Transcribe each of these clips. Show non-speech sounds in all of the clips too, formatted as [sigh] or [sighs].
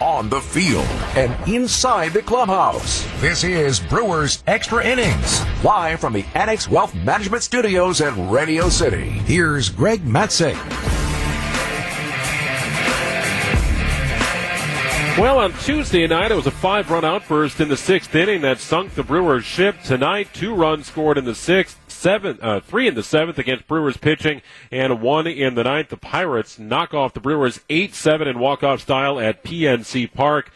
on the field, and inside the clubhouse. This is Brewers Extra Innings, live from the Annex Wealth Management Studios at Radio City. Here's Greg Matzek. Well, on Tuesday night, it was a five run outburst in the sixth inning that sunk the Brewers' ship. Tonight, two runs scored in the sixth, seven, uh, three in the seventh against Brewers pitching, and one in the ninth. The Pirates knock off the Brewers 8 7 in walk off style at PNC Park.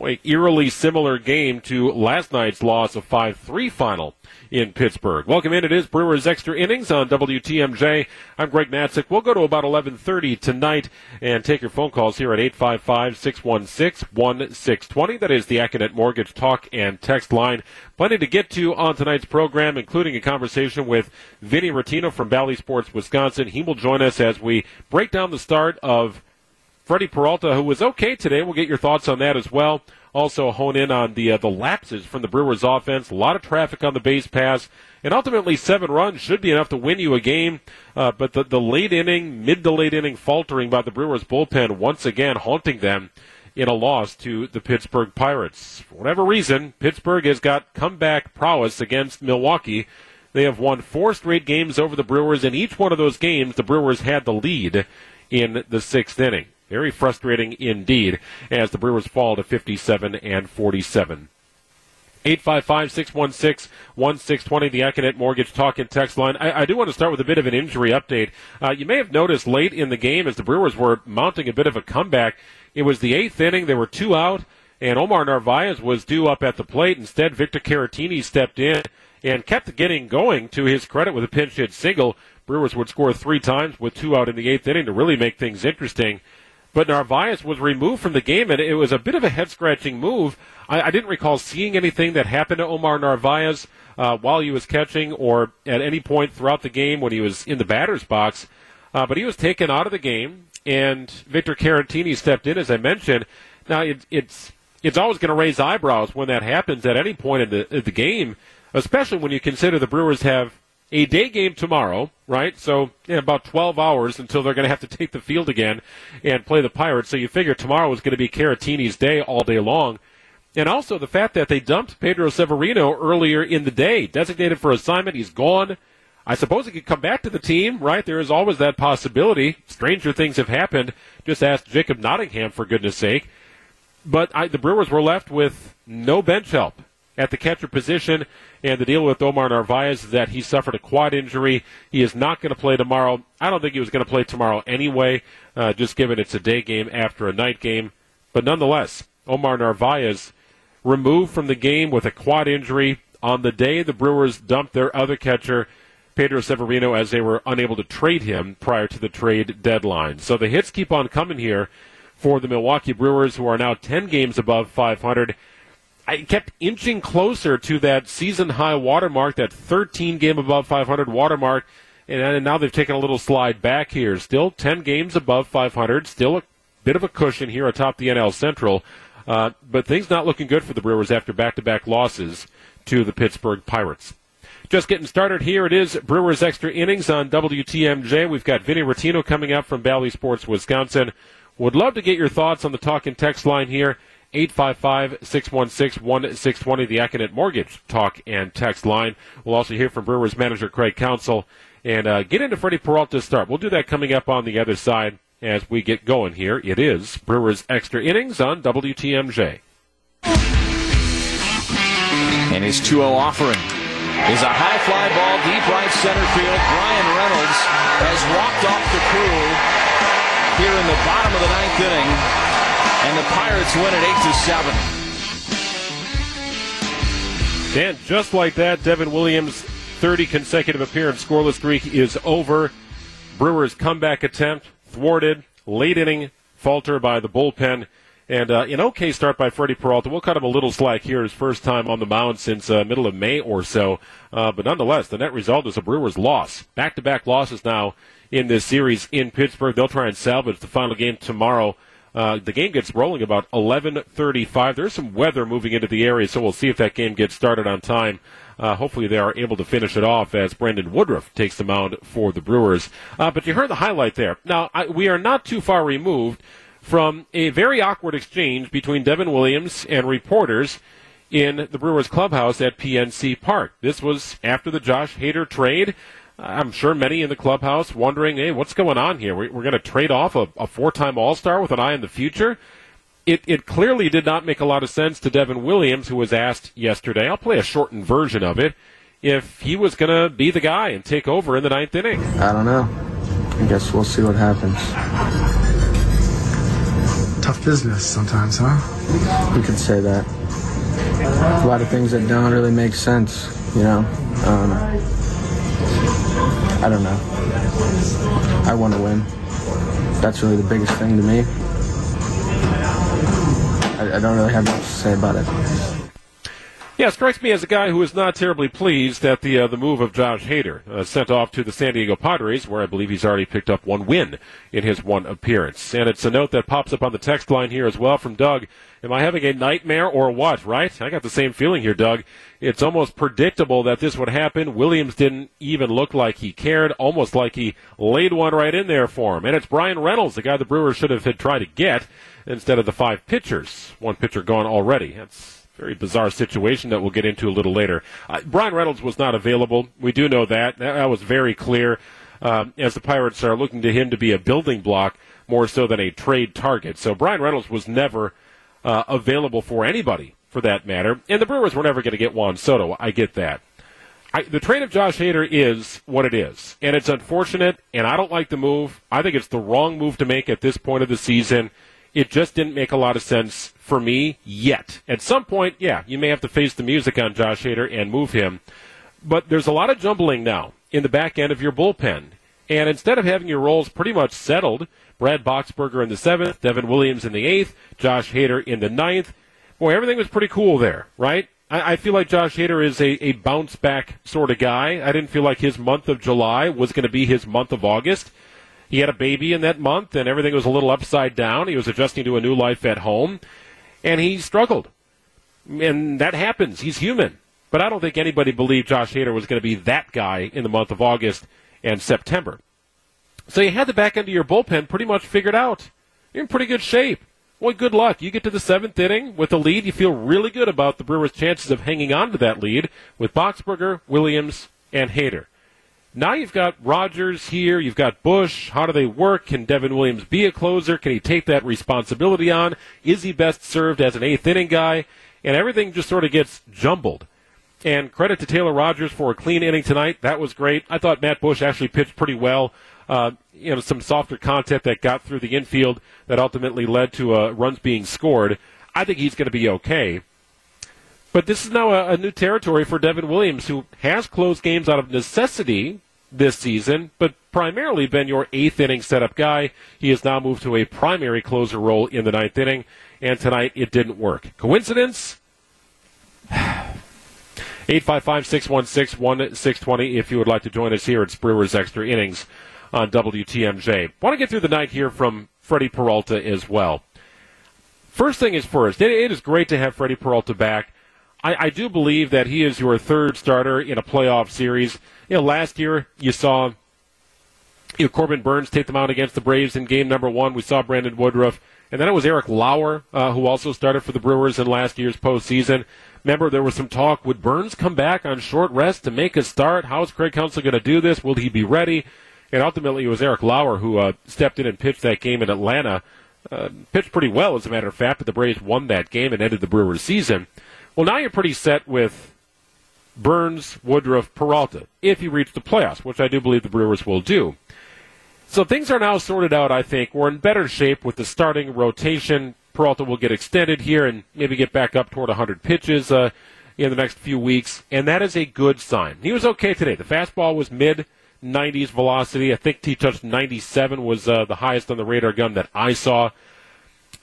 A eerily similar game to last night's loss of 5 3 final in Pittsburgh. Welcome in. It is Brewers Extra Innings on WTMJ. I'm Greg Matzek. We'll go to about 11:30 tonight and take your phone calls here at 855-616-1620. That is the Accunet Mortgage Talk and Text line. Plenty to get to on tonight's program, including a conversation with Vinny Rottino from Bally Sports Wisconsin. He will join us as we break down the start of Freddie Peralta, who was okay today. We'll get your thoughts on that as well. Also hone in on the uh, the lapses from the Brewers offense. A lot of traffic on the base pass, and ultimately seven runs should be enough to win you a game. Uh, but the the late inning, mid to late inning faltering by the Brewers bullpen once again haunting them in a loss to the Pittsburgh Pirates. For whatever reason, Pittsburgh has got comeback prowess against Milwaukee. They have won four straight games over the Brewers. In each one of those games, the Brewers had the lead in the sixth inning. Very frustrating indeed as the Brewers fall to 57 and 47. 855-616-1620, the Accunet Mortgage Talk and Text line. I, I, do want to start with a bit of an injury update. Uh, you may have noticed late in the game as the Brewers were mounting a bit of a comeback, it was the eighth inning. There were two out, and Omar Narvaez was due up at the plate. Instead, Victor Caratini stepped in and kept getting going to his credit with a pinch hit single. Brewers would score three times with two out in the eighth inning to really make things interesting. But Narvaez was removed from the game, and it was a bit of a head scratching move. I, I, didn't recall seeing anything that happened to Omar Narvaez uh, while he was catching or at any point throughout the game when he was in the batter's box. Uh, but he was taken out of the game, and Victor Caratini stepped in, as I mentioned. Now, it, it's it's always going to raise eyebrows when that happens at any point in the, in the game, especially when you consider the Brewers have a day game tomorrow, right? So yeah, about 12 hours until they're going to have to take the field again and play the Pirates. So you figure tomorrow is going to be Caratini's day all day long. And also the fact that they dumped Pedro Severino earlier in the day, designated for assignment. He's gone. I suppose he could come back to the team, right? There is always that possibility. Stranger things have happened. Just ask Jacob Nottingham, for goodness sake. But I, the Brewers were left with no bench help at the catcher position. And the deal with Omar Narvaez is that he suffered a quad injury. He is not going to play tomorrow. I don't think he was going to play tomorrow anyway, uh, just given it's a day game after a night game. But nonetheless, Omar Narvaez removed from the game with a quad injury on the day the Brewers dumped their other catcher, Pedro Severino, as they were unable to trade him prior to the trade deadline. So the hits keep on coming here for the Milwaukee Brewers, who are now 10 games above 500 I kept inching closer to that season high watermark, that 13 game above 500 watermark, and now they've taken a little slide back here. Still 10 games above 500, still a bit of a cushion here atop the NL Central, uh, but things not looking good for the Brewers after back-to-back losses to the Pittsburgh Pirates. Just getting started here. It is Brewers Extra Innings on WTMJ. We've got Vinny Rottino coming up from Bally Sports, Wisconsin. Would love to get your thoughts on the talk and text line here. 855-616-1620, the Accunet Mortgage talk and text line. We'll also hear from Brewers manager Craig Counsell and uh, get into Freddie Peralta's start. We'll do that coming up on the other side as we get going here. It is Brewers Extra Innings on WTMJ. And his 2-0 offering is a high fly ball deep right center field. Bryan Reynolds has walked off the crew here in the bottom of the ninth inning. And the Pirates win it 8 to 7. Dan, just like that, Devin Williams' 30 consecutive appearance scoreless streak is over. Brewers' comeback attempt thwarted, late inning falter by the bullpen. And uh, an okay start by Freddie Peralta. We'll cut him a little slack here. His first time on the mound since uh, middle of May or so. Uh, but nonetheless, the net result is a Brewers loss. Back-to-back losses now in this series in Pittsburgh. They'll try and salvage the final game tomorrow uh, the game gets rolling about 11:35. There's some weather moving into the area, so we'll see if that game gets started on time. Uh, hopefully, they are able to finish it off as Brandon Woodruff takes the mound for the Brewers. Uh, but you heard the highlight there. Now, I, we are not too far removed from a very awkward exchange between Devin Williams and reporters in the Brewers clubhouse at PNC Park. This was after the Josh Hader trade. I'm sure many in the clubhouse wondering, hey, what's going on here? We're, going to trade off a, a four-time All-Star with an eye in the future. It, it clearly did not make a lot of sense to Devin Williams, who was asked yesterday. I'll play a shortened version of it. If he was going to be the guy and take over in the ninth inning. I don't know. I guess we'll see what happens. Tough business sometimes, huh? You could say that. A lot of things that don't really make sense, you know. Um, I don't know. I want to win. That's really the biggest thing to me. I, I don't really have much to say about it. Yeah, it strikes me as a guy who is not terribly pleased at the uh, the move of Josh Hader, uh, sent off to the San Diego Padres, where I believe he's already picked up one win in his one appearance. And it's a note that pops up on the text line here as well from Doug. Am I having a nightmare or what? Right? I got the same feeling here, Doug. It's almost predictable that this would happen. Williams didn't even look like he cared, almost like he laid one right in there for him. And it's Bryan Reynolds, the guy the Brewers should have had tried to get instead of the five pitchers. One pitcher gone already. That's very bizarre situation that we'll get into a little later. Uh, Bryan Reynolds was not available. We do know that. That, was very clear um, as the Pirates are looking to him to be a building block more so than a trade target. So Bryan Reynolds was never uh, available for anybody, for that matter. And the Brewers were never going to get Juan Soto. I get that. I, the trade of Josh Hader is what it is, and it's unfortunate. And I don't like the move. I think it's the wrong move to make at this point of the season. It just didn't make a lot of sense for me yet. At some point, yeah, you may have to face the music on Josh Hader and move him. But there's a lot of jumbling now in the back end of your bullpen. And instead of having your roles pretty much settled, Brad Boxberger in the seventh, Devin Williams in the eighth, Josh Hader in the ninth, boy, everything was pretty cool there, right? I, I feel like Josh Hader is a, a bounce back sort of guy. I didn't feel like his month of July was going to be his month of August. He had a baby in that month, and everything was a little upside down. He was adjusting to a new life at home, and he struggled. And that happens. He's human. But I don't think anybody believed Josh Hader was going to be that guy in the month of August and September. So you had the back end of your bullpen pretty much figured out. You're in pretty good shape. Well, good luck. You get to the seventh inning with a lead. You feel really good about the Brewers' chances of hanging on to that lead with Boxberger, Williams, and Hader. Now you've got Rogers here, you've got Bush. How do they work? Can Devin Williams be a closer? Can he take that responsibility on? Is he best served as an eighth inning guy? And everything just sort of gets jumbled. And credit to Taylor Rogers for a clean inning tonight. That was great. I thought Matt Bush actually pitched pretty well. Uh, you know, some softer content that got through the infield that ultimately led to uh, runs being scored. I think he's going to be okay. But this is now a, a, new territory for Devin Williams, who has closed games out of necessity this season, but primarily been your eighth inning setup guy. He has now moved to a primary closer role in the ninth inning, and tonight it didn't work. Coincidence? [sighs] 855 616 1620 if you would like to join us here at Brewers Extra Innings on WTMJ. Want to get through the night here from Freddie Peralta as well. First thing is first, it, it is great to have Freddie Peralta back. I, I do believe that he is your third starter in a playoff series. You know, last year you saw you know, Corbin Burnes take them out against the Braves in game number one. We saw Brandon Woodruff. And then it was Eric Lauer, uh, who also started for the Brewers in last year's postseason. Remember, there was some talk. Would Burnes come back on short rest to make a start? How is Craig Counsell going to do this? Will he be ready? And ultimately, it was Eric Lauer who uh, stepped in and pitched that game in Atlanta. Uh, pitched pretty well, as a matter of fact, but the Braves won that game and ended the Brewers' season. Well, now you're pretty set with Burnes, Woodruff, Peralta, if you reach the playoffs, which I do believe the Brewers will do. So things are now sorted out, I think. We're in better shape with the starting rotation. Peralta will get extended here and maybe get back up toward 100 pitches uh, in the next few weeks, and that is a good sign. He was okay today. The fastball was mid 90s velocity. I think he touched 97 was uh, the highest on the radar gun that I saw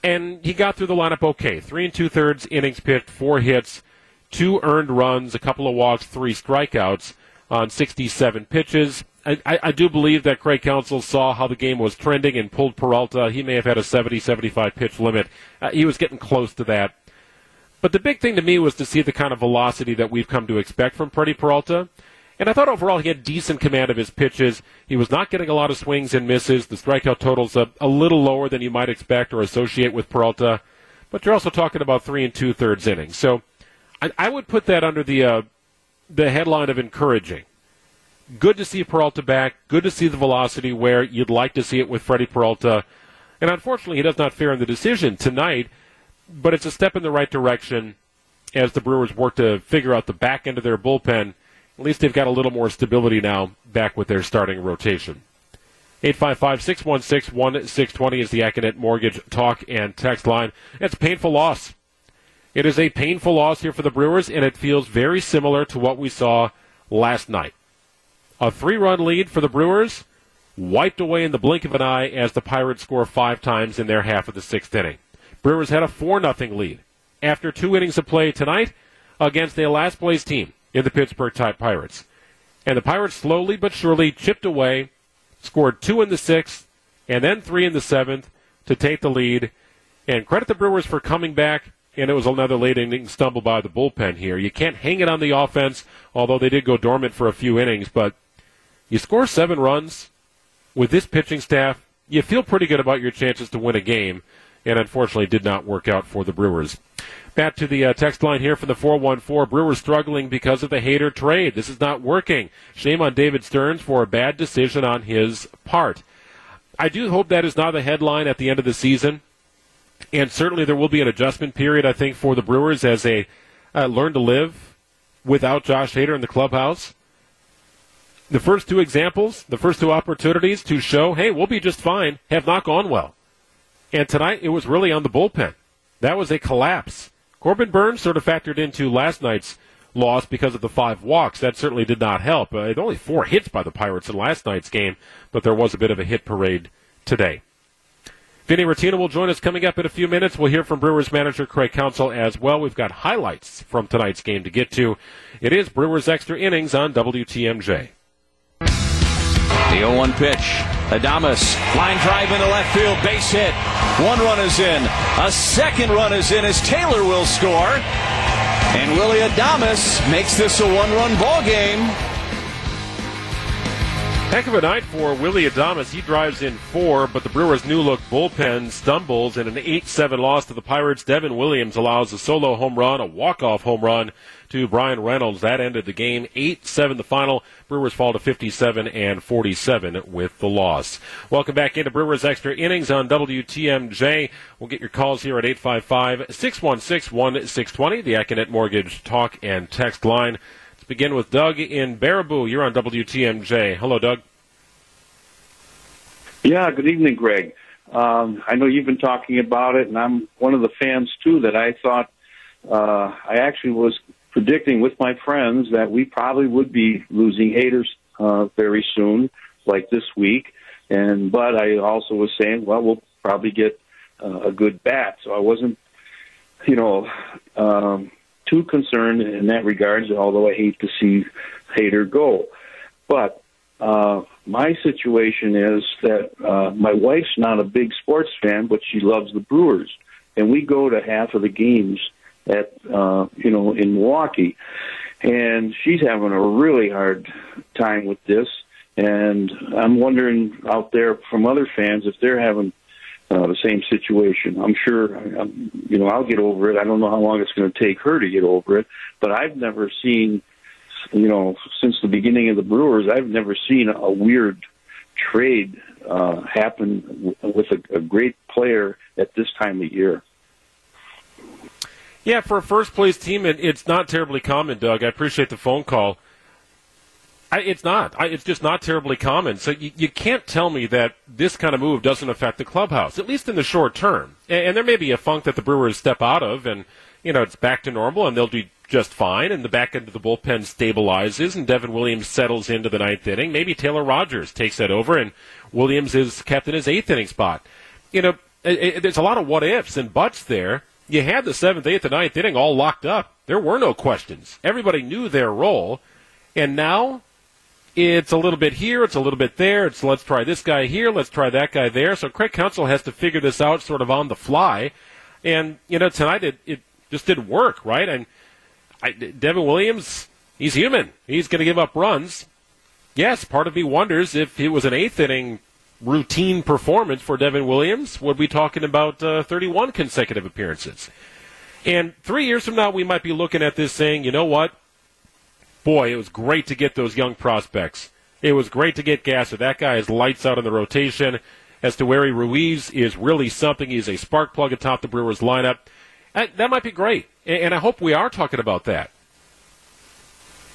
and he got through the lineup okay. Three and two thirds innings pitched, four hits, two earned runs, a couple of walks, three strikeouts on 67 pitches. I, I, I do believe that Craig Counsell saw how the game was trending and pulled Peralta. He may have had a 70, 75 pitch limit. Uh, he was getting close to that. But the big thing to me was to see the kind of velocity that we've come to expect from Freddie Peralta. And I thought overall he had decent command of his pitches. He was not getting a lot of swings and misses. The strikeout total's a, a little lower than you might expect or associate with Peralta. But you're also talking about three and two thirds innings. So I, I would put that under the uh, the headline of encouraging. Good to see Peralta back. Good to see the velocity where you'd like to see it with Freddie Peralta. And unfortunately, he does not fare in the decision tonight. But it's a step in the right direction as the Brewers work to figure out the back end of their bullpen at least they've got a little more stability now back with their starting rotation. 855-616-1620 is the Accunet Mortgage talk and text line. It's a painful loss. It is a painful loss here for the Brewers, and it feels very similar to what we saw last night. A three-run lead for the Brewers, wiped away in the blink of an eye as the Pirates score five times in their half of the sixth inning. Brewers had a 4-0 lead after two innings of play tonight against a last-place team in the Pittsburgh type Pirates. And the Pirates slowly but surely chipped away, scored two in the sixth, and then three in the seventh to take the lead. And credit the Brewers for coming back. And it was another late inning stumble by the bullpen here. You can't hang it on the offense, although they did go dormant for a few innings. But you score seven runs with this pitching staff, you feel pretty good about your chances to win a game. And unfortunately, did not work out for the Brewers. Back to the uh, text line here from the 414. Brewers struggling because of the Hader trade. This is not working. Shame on David Stearns for a bad decision on his part. I do hope that is not the headline at the end of the season. And certainly there will be an adjustment period, I think, for the Brewers as they uh, learn to live without Josh Hader in the clubhouse. The first two examples, the first two opportunities to show, hey, we'll be just fine, have not gone well. And tonight it was really on the bullpen. That was a collapse. Corbin Burnes sort of factored into last night's loss because of the five walks. That certainly did not help. Uh, only four hits by the Pirates in last night's game, but there was a bit of a hit parade today. Vinny Rottino will join us coming up in a few minutes. We'll hear from Brewers manager Craig Counsell as well. We've got highlights from tonight's game to get to. It is Brewers Extra Innings on WTMJ. The 0-1 pitch. Adames, line drive into left field, base hit. One run is in. A second run is in as Taylor will score. And Willie Adames makes this a one-run ball game. Heck of a night for Willie Adames. He drives in four, but the Brewers' new look bullpen stumbles in an 8 7 loss to the Pirates. Devin Williams allows a solo home run, a walk off home run to Bryan Reynolds. That ended the game 8-7 the final. Brewers fall to 57 and 47 with the loss. Welcome back into Brewers Extra Innings on WTMJ. We'll get your calls here at 855-616-1620, the Accunet Mortgage talk and text line. Begin with Doug in Baraboo. You're on WTMJ. Hello, Doug. Yeah, good evening, Greg. Um, I know you've been talking about it, and I'm one of the fans too that I thought uh, I actually was predicting with my friends that we probably would be losing haters uh, very soon, like this week. And but I also was saying, well, we'll probably get uh, a good bat. So I wasn't, you know, um, too concerned in that regard. Although I hate to see Hader go, but uh, my situation is that uh, my wife's not a big sports fan, but she loves the Brewers, and we go to half of the games at uh, you know in Milwaukee, and she's having a really hard time with this. And I'm wondering out there from other fans if they're having uh, the same situation. I'm sure, I'm, you know, I'll get over it. I don't know how long it's going to take her to get over it, but I've never seen, you know, since the beginning of the Brewers, I've never seen a weird trade uh, happen with a, a great player at this time of year. Yeah, for a first place team, it, it's not terribly common, Doug. I appreciate the phone call. I, it's not. I, it's just not terribly common. So you, you can't tell me that this kind of move doesn't affect the clubhouse, at least in the short term. And, and there may be a funk that the Brewers step out of, and you know it's back to normal, and they'll do just fine. And the back end of the bullpen stabilizes, and Devin Williams settles into the ninth inning. Maybe Taylor Rogers takes that over, and Williams is kept in his eighth inning spot. You know, it, it, there's a lot of what ifs and buts there you had the seventh, eighth, and ninth inning all locked up. There were no questions. Everybody knew their role. And now it's a little bit here, it's a little bit there. It's let's try this guy here, let's try that guy there. So Craig Counsell has to figure this out sort of on the fly. And, you know, tonight it, it just didn't work, right? And I, Devin Williams, he's human. He's going to give up runs. Yes, part of me wonders if it was an eighth inning routine performance for Devin Williams, would we be talking about uh, 31 consecutive appearances? And three years from now, we might be looking at this saying, you know what? Boy, it was great to get those young prospects. It was great to get Gasser. That guy is lights out in the rotation. Esteury Ruiz is really something. He's a spark plug atop the Brewers lineup. Uh, that might be great. And I hope we are talking about that.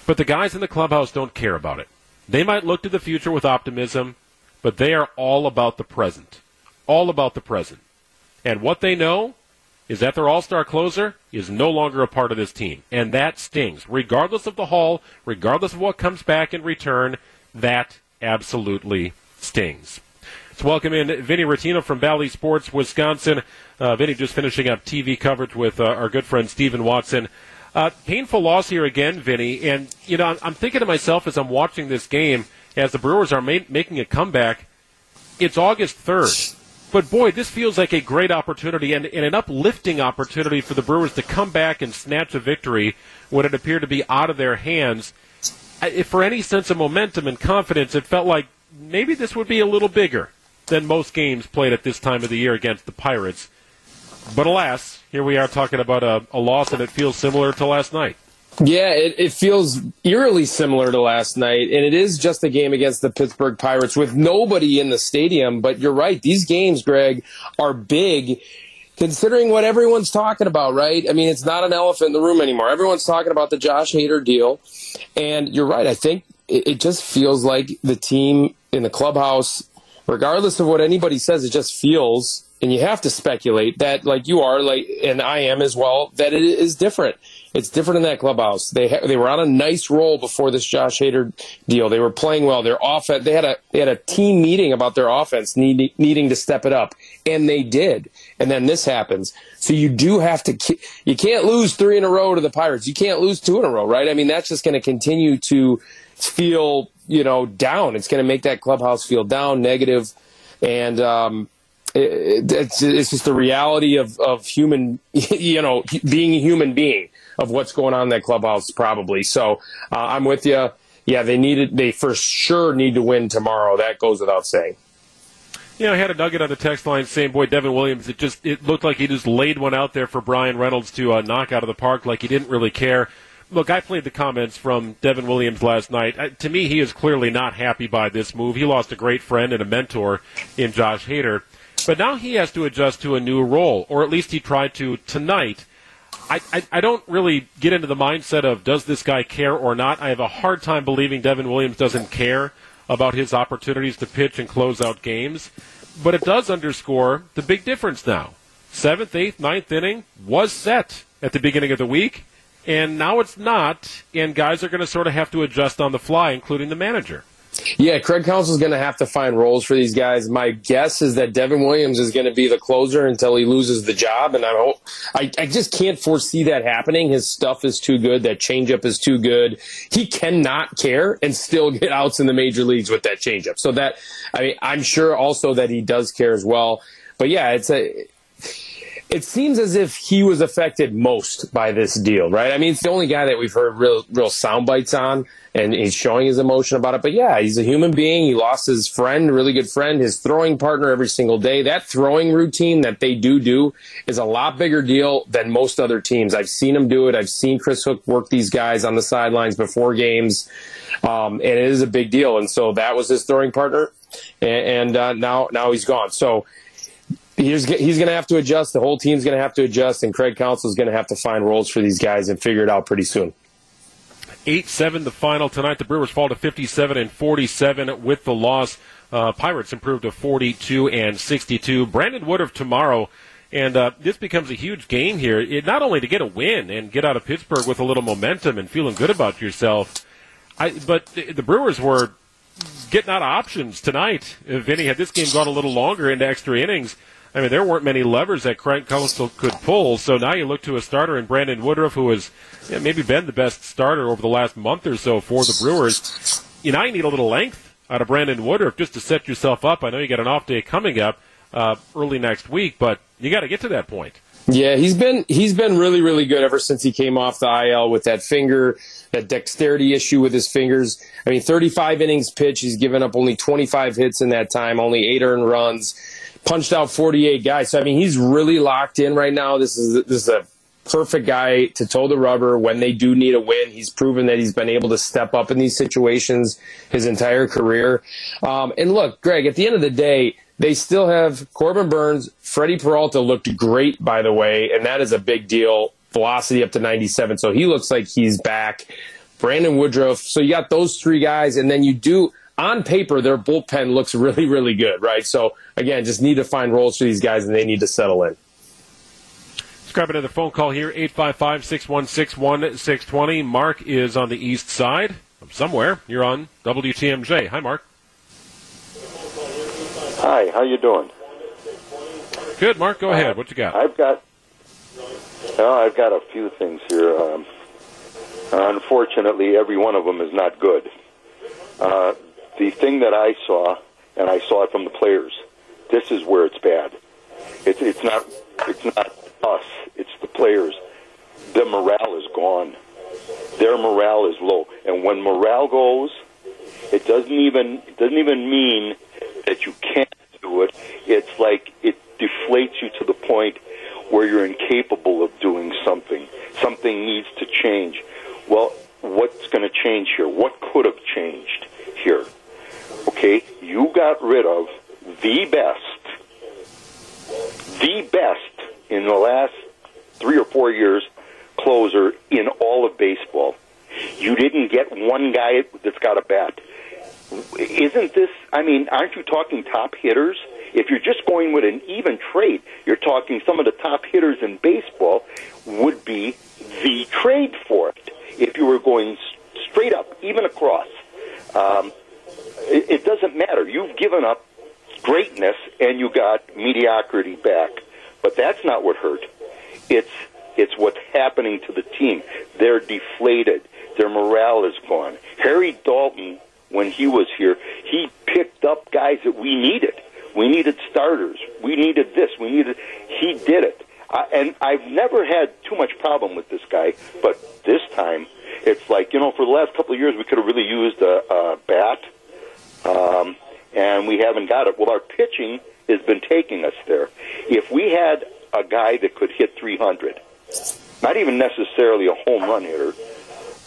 But the guys in the clubhouse don't care about it. They might look to the future with optimism, but they are all about the present. All about the present. And what they know is that their all star closer is no longer a part of this team. And that stings. Regardless of the haul, regardless of what comes back in return, that absolutely stings. Let's welcome in Vinny Rottino from Bally Sports, Wisconsin. Uh, Vinny just finishing up TV coverage with uh, our good friend Stephen Watson. Uh, painful loss here again, Vinny. And, you know, I'm, I'm, thinking to myself as I'm watching this game, as the Brewers are ma- making a comeback, it's August 3rd. But boy, this feels like a great opportunity and, and, an uplifting opportunity for the Brewers to come back and snatch a victory when it appeared to be out of their hands. I, for any sense of momentum and confidence, it felt like maybe this would be a little bigger than most games played at this time of the year against the Pirates. But alas, here we are talking about a, a loss, and it feels similar to last night. Yeah, it, it, feels eerily similar to last night, and it is just a game against the Pittsburgh Pirates with nobody in the stadium. But you're right; these games, Greg, are big. Considering what everyone's talking about, right? I mean, it's not an elephant in the room anymore. Everyone's talking about the Josh Hader deal. And you're right. I think it, it just feels like the team in the clubhouse, regardless of what anybody says, it just feels, and you have to speculate that, like you are, like, and I am as well, that it is different. It's different in that clubhouse. They ha- they were on a nice roll before this Josh Hader deal. They were playing well. Their offense. They had a they had a team meeting about their offense need, needing to step it up, and they did. And then this happens. So you do have to. You can't lose three in a row to the Pirates. You can't lose two in a row, right? I mean, that's just going to continue to feel you know down. It's going to make that clubhouse feel down, negative, and um, it, it's it's just the reality of of human, [laughs] you know, being a human being of what's going on in that clubhouse, probably. So uh, I'm with you. Yeah, they needed, they for sure need to win tomorrow. That goes without saying. Yeah, I had a nugget on the text line saying, "Boy, Devin Williams, it just it looked like he just laid one out there for Bryan Reynolds to uh, knock out of the park, like he didn't really care." Look, I played the comments from Devin Williams last night. To me, he is clearly not happy by this move. He lost a great friend and a mentor in Josh Hader, but now he has to adjust to a new role, or at least he tried to tonight. I, I, I, don't really get into the mindset of does this guy care or not. I have a hard time believing Devin Williams doesn't care about his opportunities to pitch and close out games. But it does underscore the big difference now. Seventh, eighth, ninth inning was set at the beginning of the week, and now it's not, and guys are going to sort of have to adjust on the fly, including the manager. Yeah, Craig Counsell is going to have to find roles for these guys. My guess is that Devin Williams is going to be the closer until he loses the job, and I hope I, I just can't foresee that happening. His stuff is too good. That changeup is too good. He cannot care and still get outs in the major leagues with that changeup. So that I mean, I'm sure also that he does care as well. But yeah, it's a it seems as if he was affected most by this deal, right? I mean, it's the only guy that we've heard real, real sound bites on, and he's showing his emotion about it. But yeah, he's a human being. He lost his friend, really good friend, his throwing partner every single day. That throwing routine that they do do is a lot bigger deal than most other teams. I've seen him do it. I've seen Chris Hook work these guys on the sidelines before games, um, and it is a big deal. And so that was his throwing partner, and, and uh, now now he's gone. So he's he's going to have to adjust. The whole team's going to have to adjust, and Craig Counsell is going to have to find roles for these guys and figure it out pretty soon. Eight seven the final tonight. The Brewers fall to fifty seven and forty seven with the loss. Uh, Pirates improved to forty two and sixty two. Brandon Woodruff tomorrow. And uh, this becomes a huge game here. It, not only to get a win and get out of Pittsburgh with a little momentum and feeling good about yourself, I, but the, the Brewers were getting out of options tonight. Vinny had this game gone a little longer into extra innings, I mean, there weren't many levers that Craig Counsell could pull. So now you look to a starter in Brandon Woodruff, who has maybe been the best starter over the last month or so for the Brewers. You know, you need a little length out of Brandon Woodruff just to set yourself up. I know you got an off day coming up uh, early next week, but you got to get to that point. Yeah, he's been he's been really really good ever since he came off the IL with that finger, that dexterity issue with his fingers. I mean, 35 innings pitch, he's given up only 25 hits in that time, only 8 earned runs, punched out 48 guys. So I mean, he's really locked in right now. This is this is a perfect guy to toe the rubber when they do need a win. He's proven that he's been able to step up in these situations his entire career. Um, and look, Greg, at the end of the day, they still have Corbin Burnes. Freddie Peralta looked great, by the way, and that is a big deal. Velocity up to 97, so he looks like he's back. Brandon Woodruff. So you got those three guys, and then you do on paper their bullpen looks really, really good, right? So again, just need to find roles for these guys, and they need to settle in. Let's grab another phone call here 855 616 1620. Mark is on the east side somewhere. You're on WTMJ. Hi, Mark. Hi, how you doing? Good, Mark. Go ahead. What you got? I've got. Well, I've got a few things here. Um, unfortunately, every one of them is not good. Uh, the thing that I saw, and I saw it from the players, this is where it's bad. It's it's not it's not us. It's the players. Their morale is gone. Their morale is low, and when morale goes, it doesn't even it doesn't even mean that you can't do it. It's like it deflates you to the point where you're incapable of doing something. Something needs to change. Well, what's going to change here? What could have changed here? Okay, you got rid of the best, the best in the last three or four years closer in all of baseball. You didn't get one guy that's got a bat isn't this? I mean, aren't you talking top hitters? If you're just going with an even trade, you're talking some of the top hitters in baseball would be the trade for it. If you were going straight up, even across, um, it, doesn't matter. You've given up greatness and you got mediocrity back. But that's not what hurt. It's it's what's happening to the team. They're deflated. Their morale is gone. Harry Dalton, when he was here, he picked up guys that we needed. We needed starters. We needed this. We needed. He did it. I, and I've never had too much problem with this guy, but this time it's like you know, for the last couple of years, we could have really used a, a bat, um, and we haven't got it. Well, our pitching has been taking us there. If we had a guy that could hit 300, not even necessarily a home run hitter,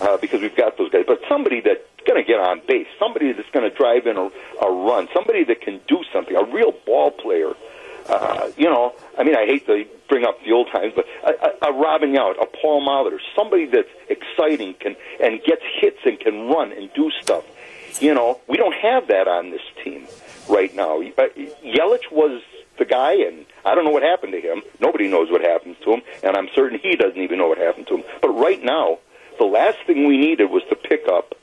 uh, because we've got those guys, but somebody that going to get on base, somebody that's going to drive in a, a run, somebody that can do something, a real ball player. Uh, you know, I mean, I hate to bring up the old times, but a, a, a Robin Yount, a Paul Molitor, somebody that's exciting can and gets hits and can run and do stuff. You know, we don't have that on this team right now. Yelich was the guy, and I don't know what happened to him. Nobody knows what happened to him, and I'm certain he doesn't even know what happened to him. But right now, the last thing we needed was to pick up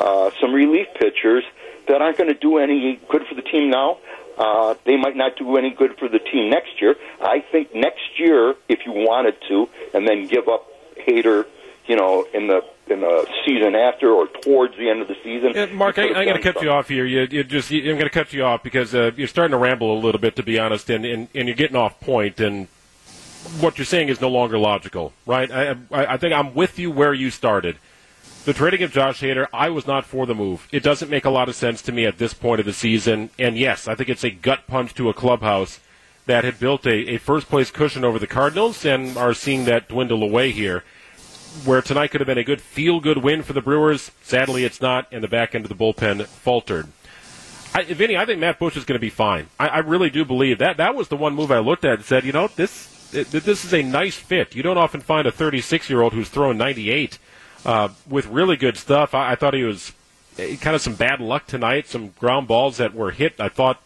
uh, some relief pitchers that aren't going to do any good for the team now. Uh, they might not do any good for the team next year. I think next year, if you wanted to, and then give up Hader, you know, in the in the season after or towards the end of the season. Yeah, Mark, I, am going to cut something. you off here. You, you just you, I'm going to cut you off because uh, you're starting to ramble a little bit, to be honest, and, and and you're getting off point, and what you're saying is no longer logical, right? I I, I think I'm with you where you started the trading of Josh Hader, I was not for the move. It doesn't make a lot of sense to me at this point of the season. And yes, I think it's a gut punch to a clubhouse that had built a, a first place cushion over the Cardinals and are seeing that dwindle away here. Where tonight could have been a good feel good win for the Brewers. Sadly, it's not, and the back end of the bullpen faltered. I, Vinny, I think Matt Bush is going to be fine. I, I really do believe that. That was the one move I looked at and said, you know, this this is a nice fit. You don't often find a 36 year old who's throwing 98 uh, with really good stuff. I, I thought he was eh, kind of some bad luck tonight, some ground balls that were hit. I thought,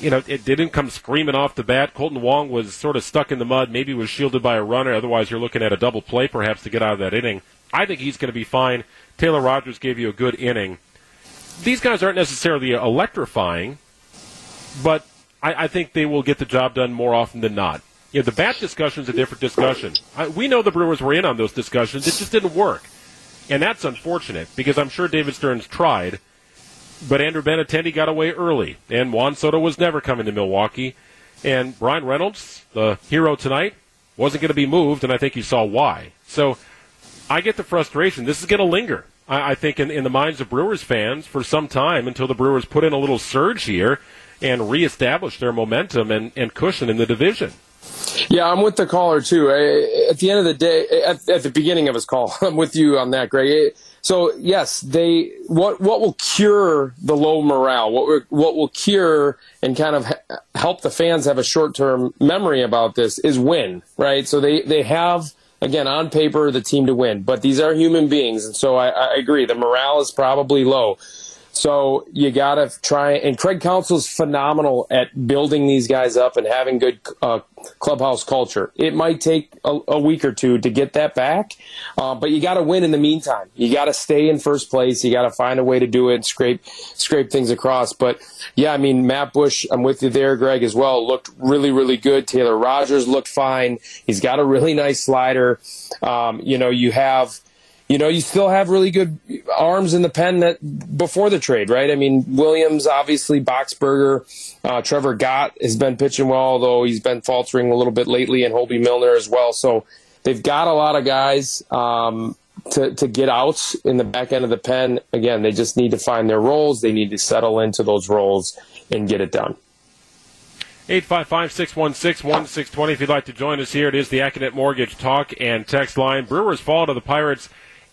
you know, it didn't come screaming off the bat. Kolten Wong was sort of stuck in the mud, maybe was shielded by a runner. Otherwise, you're looking at a double play perhaps to get out of that inning. I think he's going to be fine. Taylor Rogers gave you a good inning. These guys aren't necessarily electrifying, but I, I think they will get the job done more often than not. You know, the bat discussion is a different discussion. I, we know the Brewers were in on those discussions. It just didn't work. And that's unfortunate because I'm sure David Stearns tried, but Andrew Benintendi got away early, and Juan Soto was never coming to Milwaukee. And Bryan Reynolds, the hero tonight, wasn't going to be moved, and I think you saw why. So I get the frustration. This is going to linger. I, I think in, in the minds of Brewers fans for some time until the Brewers put in a little surge here and reestablish their momentum and, and cushion in the division. Yeah, I'm with the caller too. At the end of the day, at, at, the beginning of his call, [laughs] I'm with you on that, Greg. So yes, they what what will cure the low morale? What what will cure and kind of help the fans have a short term memory about this is win, right? So they they have again on paper the team to win, but these are human beings, and so I, I agree the morale is probably low. So you got to try. And Craig Counsell's phenomenal at building these guys up and having good uh, clubhouse culture. It might take a, a, week or two to get that back, uh, but you got to win in the meantime. You got to stay in first place. You got to find a way to do it and scrape scrape things across. But yeah, I mean Matt Bush, I'm with you there, Greg, as well. Looked really really good. Taylor Rogers looked fine. He's got a really nice slider. Um, you know, you have you know, you still have really good arms in the pen that before the trade, right? I mean, Williams, obviously, Boxberger, uh, Trevor Gott has been pitching well, although he's been faltering a little bit lately, and Hoby Milner as well. So they've got a lot of guys um, to, to get out in the back end of the pen. Again, they just need to find their roles. They need to settle into those roles and get it done. 855 616 1620. If you'd like to join us here, it is the Accunet Mortgage Talk and Text line. Brewers fall to the Pirates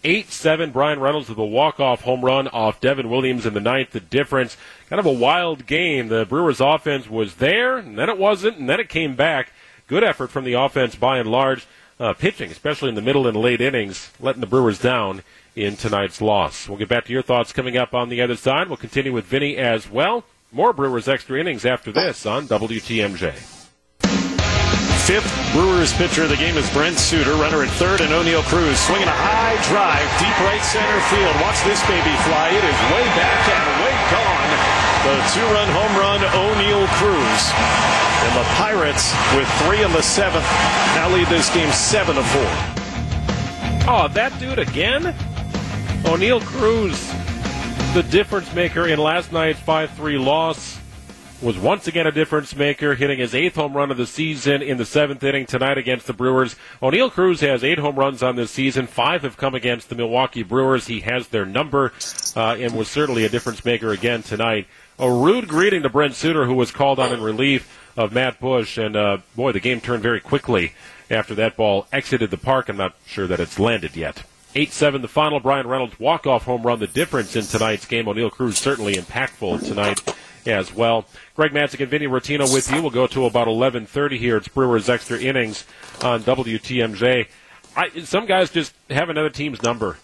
8 7. Bryan Reynolds with a walk off home run off Devin Williams in the ninth. The difference, kind of a wild game. The Brewers offense was there, and then it wasn't, and then it came back. Good effort from the offense by and large. Uh, pitching, especially in the middle and late innings, letting the Brewers down in tonight's loss. We'll get back to your thoughts coming up on the other side. We'll continue with Vinny as well. More Brewers extra innings after this on WTMJ fifth Brewers pitcher of the game is Brent Suter. Runner at third and Oneil Cruz swinging a high drive deep right center field. Watch this baby fly. It is way back and way gone. The two-run home run Oneil Cruz. And the Pirates with three in the seventh now lead this game seven to four. Oh, that dude again? Oneil Cruz, the difference maker in last night's 5-3 loss was once again a difference maker, hitting his eighth home run of the season in the seventh inning tonight against the Brewers. Oneil Cruz has eight home runs on this season. Five have come against the Milwaukee Brewers. He has their number uh, and was certainly a difference maker again tonight. A rude greeting to Brent Suter, who was called on in relief of Matt Bush, and uh, boy, the game turned very quickly after that ball exited the park. I'm not sure that it's landed yet. 8 7 the final. Bryan Reynolds walk off home run, the difference in tonight's game. Oneil Cruz certainly impactful tonight as well. Greg Matzek and Vinny Rottino with you. We'll go to about 11:30 here. It's Brewers extra innings on WTMJ. I, some guys just have another team's number.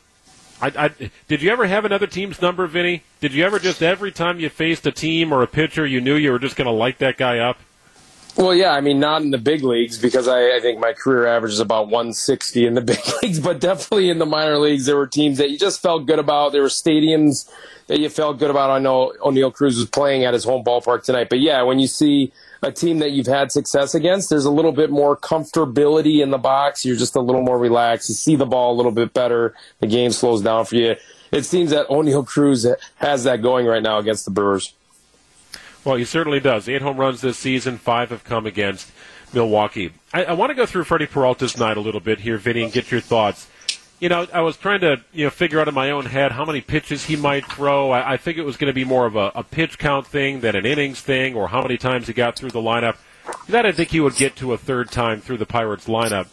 I, I, did you ever have another team's number, Vinny? Did you ever just every time you faced a team or a pitcher, you knew you were just going to light that guy up? Well, yeah, I mean, not in the big leagues because I, I, think my career average is about 160 in the [laughs] big leagues, but definitely in the minor leagues, there were teams that you just felt good about. There were stadiums that you felt good about. I know Oneil Cruz was playing at his home ballpark tonight, but yeah, when you see a team that you've had success against, there's a little bit more comfortability in the box. You're just a little more relaxed. You see the ball a little bit better. The game slows down for you. It seems that Oneil Cruz has that going right now against the Brewers. Well, he certainly does. Eight home runs this season. Five have come against Milwaukee. I, I want to go through Freddie Peralta's night a little bit here, Vinny, and get your thoughts you know, I was trying to you know figure out in my own head how many pitches he might throw. I, I think it was going to be more of a, a pitch count thing than an innings thing, or how many times he got through the lineup. That I think he would get to a third time through the Pirates lineup.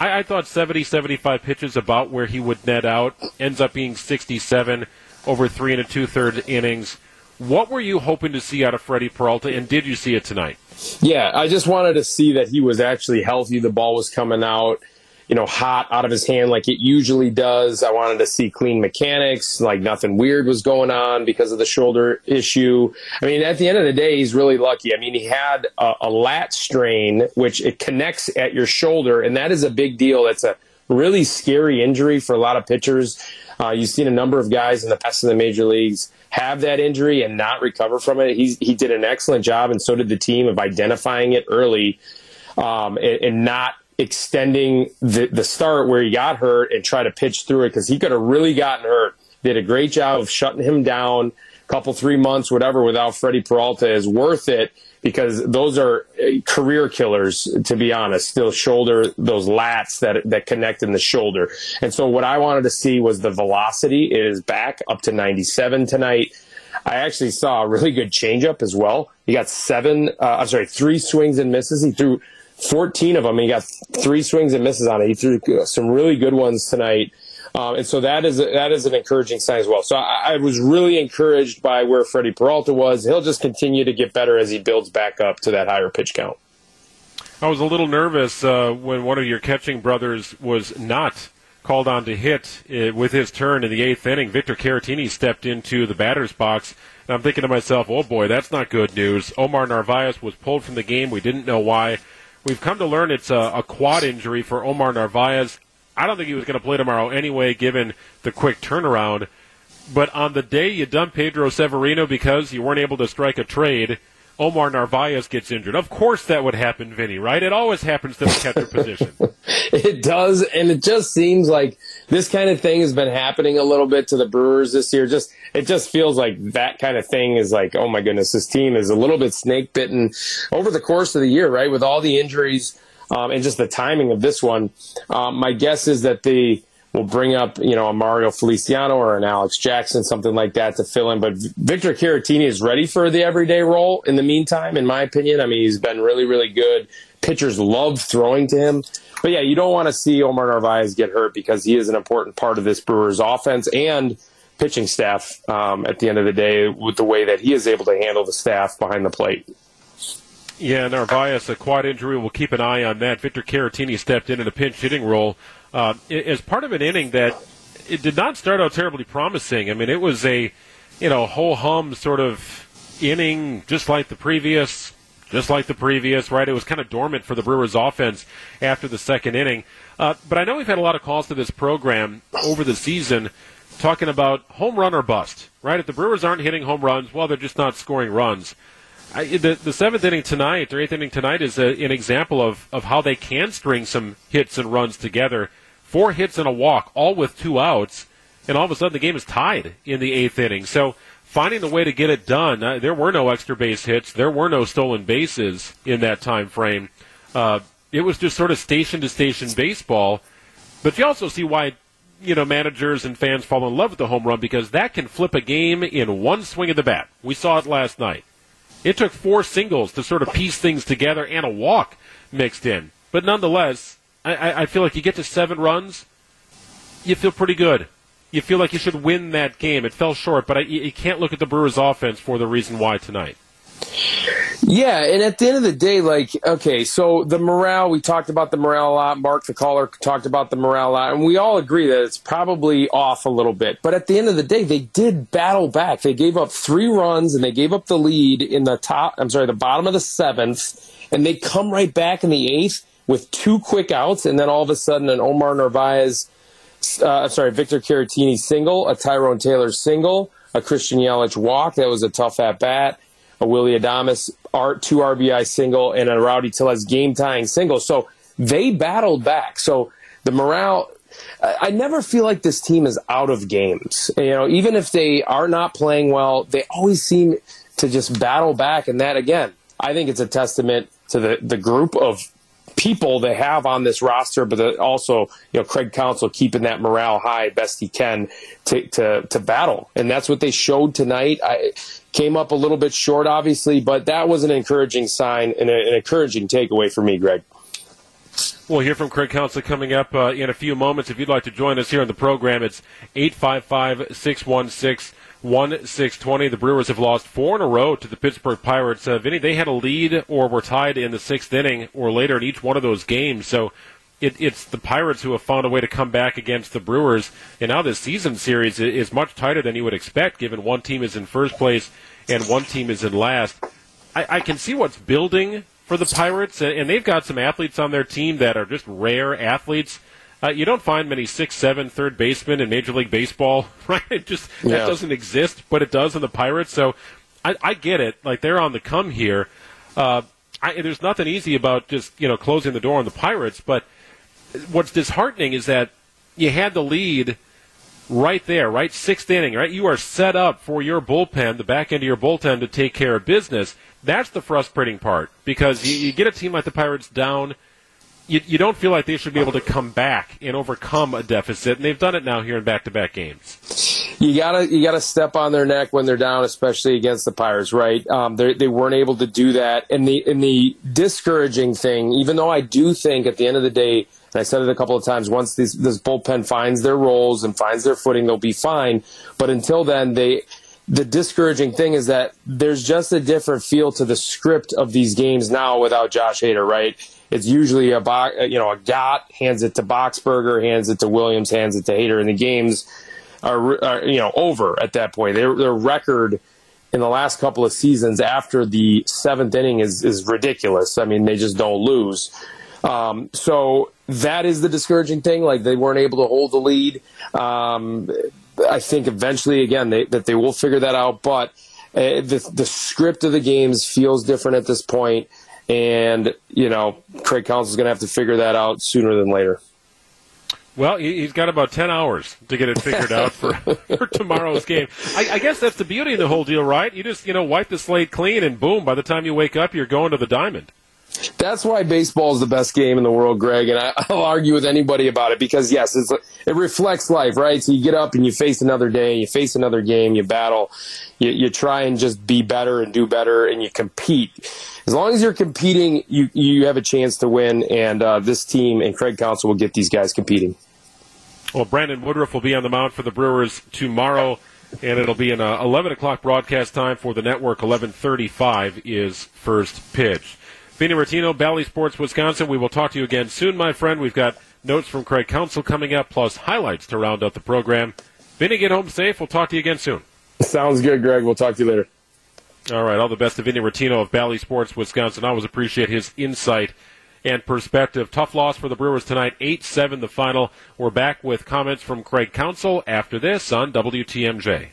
I, I thought 70, 75 pitches about where he would net out. Ends up being 67 over three and a two third innings. What were you hoping to see out of Freddie Peralta, and did you see it tonight? Yeah, I just wanted to see that he was actually healthy. The ball was coming out you know, hot out of his hand like it usually does. I wanted to see clean mechanics, like nothing weird was going on because of the shoulder issue. I mean, at the end of the day, he's really lucky. I mean, he had a, a lat strain, which it connects at your shoulder, and that is a big deal. That's a really scary injury for a lot of pitchers. Uh, you've seen a number of guys in the past in the major leagues have that injury and not recover from it. He's, he did an excellent job, and so did the team of identifying it early um, and, and not extending the, the start where he got hurt and try to pitch through it because he could have really gotten hurt. Did a great job of shutting him down. A couple, three months, whatever, without Freddie Peralta is worth it because those are uh, career killers, to be honest. Those shoulder, those lats that, that connect in the shoulder. And so what I wanted to see was the velocity. It is back up to 97 tonight. I actually saw a really good changeup as well. He got seven, uh, I'm sorry, three swings and misses. He threw 14 of them. He got three swings and misses on it. He threw some really good ones tonight. Um, and so that is that is an encouraging sign as well. So I, I, was really encouraged by where Freddie Peralta was. He'll just continue to get better as he builds back up to that higher pitch count. I was a little nervous uh, when one of your catching brothers was not called on to hit uh, with his turn in the eighth inning. Victor Caratini stepped into the batter's box. And I'm thinking to myself, oh boy, that's not good news. Omar Narvaez was pulled from the game. We didn't know why. We've come to learn it's a, a quad injury for Omar Narvaez. I don't think he was going to play tomorrow anyway, given the quick turnaround. But on the day you dump Pedro Severino because you weren't able to strike a trade, Omar Narvaez gets injured. Of course that would happen, Vinny, right? It always happens to the catcher position. [laughs] it does, and it just seems like this kind of thing has been happening a little bit to the Brewers this year. Just it just feels like that kind of thing is like, oh my goodness, this team is a little bit snake bitten over the course of the year, right? With all the injuries um, and just the timing of this one. Um, my guess is that they will bring up, you know, a Mario Feliciano or an Alex Jackson, something like that to fill in. But Victor Caratini is ready for the everyday role in the meantime, in my opinion. I mean, he's been really, really good. Pitchers love throwing to him. But yeah, you don't want to see Omar Narvaez get hurt because he is an important part of this Brewers offense and pitching staff um, at the end of the day with the way that he is able to handle the staff behind the plate. Yeah, Narvaez, a quad injury. We'll keep an eye on that. Victor Caratini stepped in in a pinch hitting role uh, as part of an inning that it did not start out terribly promising. I mean, it was a, you know, ho hum sort of inning, just like the previous, just like the previous, right? It was kind of dormant for the Brewers offense after the second inning. Uh, but I know we've had a lot of calls to this program over the season talking about home run or bust, right? If the Brewers aren't hitting home runs, well, they're just not scoring runs. I, the, the seventh inning tonight, or eighth inning tonight, is a, an example of, of how they can string some hits and runs together. Four hits and a walk, all with two outs, and all of a sudden the game is tied in the eighth inning. So finding the way to get it done. Uh, there were no extra base hits. There were no stolen bases in that time frame. Uh, it was just sort of station to station baseball. But you also see why you know managers and fans fall in love with the home run because that can flip a game in one swing of the bat. We saw it last night. It took four singles to sort of piece things together and a walk mixed in. But nonetheless, I, I feel like you get to seven runs, you feel pretty good. You feel like you should win that game. It fell short, but I, you can't look at the Brewers' offense for the reason why tonight. Yeah, and at the end of the day, like, okay, so the morale, we talked about the morale a lot. Mark, the caller, talked about the morale a lot, and we all agree that it's probably off a little bit. But at the end of the day, they did battle back. They gave up three runs and they gave up the lead in the top, I'm sorry, the bottom of the seventh, and they come right back in the eighth with two quick outs, and then all of a sudden an Omar Narvaez, uh, I'm sorry, Victor Caratini single, a Tyrone Taylor single, a Christian Yelich walk. That was a tough at bat a Willy Adames art two RBI single and a Rowdy Tellez game tying single. So they battled back. So the morale. I never feel like this team is out of games. You know, even if they are not playing well, they always seem to just battle back. And that again, I think it's a testament to the, the group of people they have on this roster, but also you know Craig Counsell keeping that morale high best he can to to, to battle, and that's what they showed tonight. I came up a little bit short, obviously, but that was an encouraging sign and an encouraging takeaway for me, Greg. We'll hear from Craig Counsell coming up uh, in a few moments. If you'd like to join us here on the program, it's 855 616 1620. The Brewers have lost four in a row to the Pittsburgh Pirates. Uh, Vinny, they had a lead or were tied in the sixth inning or later in each one of those games. So it, it's the Pirates who have found a way to come back against the Brewers. And now this season series is much tighter than you would expect, given one team is in first place and one team is in last. I, I can see what's building for the Pirates, and they've got some athletes on their team that are just rare athletes. Uh, you don't find many six, seven third basemen in Major League Baseball, [laughs] right? It just yeah. that doesn't exist, but it does in the Pirates. So I, I get it. Like they're on the come here. Uh, I, there's nothing easy about just you know closing the door on the Pirates, but what's disheartening is that you had the lead right there, right sixth inning, right? You are set up for your bullpen, the back end of your bullpen, to take care of business. That's the frustrating part because you, you get a team like the Pirates down. You, you don't feel like they should be able to come back and overcome a deficit, and they've done it now here in back-to-back games. You gotta you gotta step on their neck when they're down, especially against the Pirates, right? Um, they weren't able to do that, and the and the discouraging thing, even though I do think at the end of the day and I said it a couple of times. Once this, this bullpen finds their roles and finds their footing, they'll be fine. But until then, they the discouraging thing is that there's just a different feel to the script of these games now without Josh Hader, right? It's usually a box, you know, a Gott hands it to Boxberger, hands it to Williams, hands it to Hader, and the games are, are you know over at that point. Their, their record in the last couple of seasons after the seventh inning is is ridiculous. I mean, they just don't lose. Um, so that is the discouraging thing. Like they weren't able to hold the lead. Um, I think eventually, again, they, that they will figure that out. But uh, the the script of the games feels different at this point, and you know Craig Counsell is going to have to figure that out sooner than later. Well, he's got about 10 hours to get it figured out for, [laughs] for tomorrow's game. I, I, guess that's the beauty of the whole deal, right? You just, you know, wipe the slate clean and boom, by the time you wake up, you're going to the diamond. That's why baseball is the best game in the world, Greg. And I, [laughs] will argue with anybody about it because yes, it reflects life, right? So you get up and you face another day, you face another game, you battle, you, you try and just be better and do better, and you compete. As long as you're competing, you you have a chance to win. And uh, this team and Craig Counsell will get these guys competing. Well, Brandon Woodruff will be on the mound for the Brewers tomorrow, and it'll be an uh, 11 o'clock broadcast time for the network. 11:35 is first pitch. Vinny Rottino, Bally Sports, Wisconsin. We will talk to you again soon, my friend. We've got notes from Craig Counsell coming up, plus highlights to round out the program. Vinny, get home safe. We'll talk to you again soon. Sounds good, Greg. We'll talk to you later. All right. All the best to Vinny Rottino of Bally Sports, Wisconsin. I always appreciate his insight and perspective. Tough loss for the Brewers tonight, 8 7 the final. We're back with comments from Craig Counsell after this on WTMJ.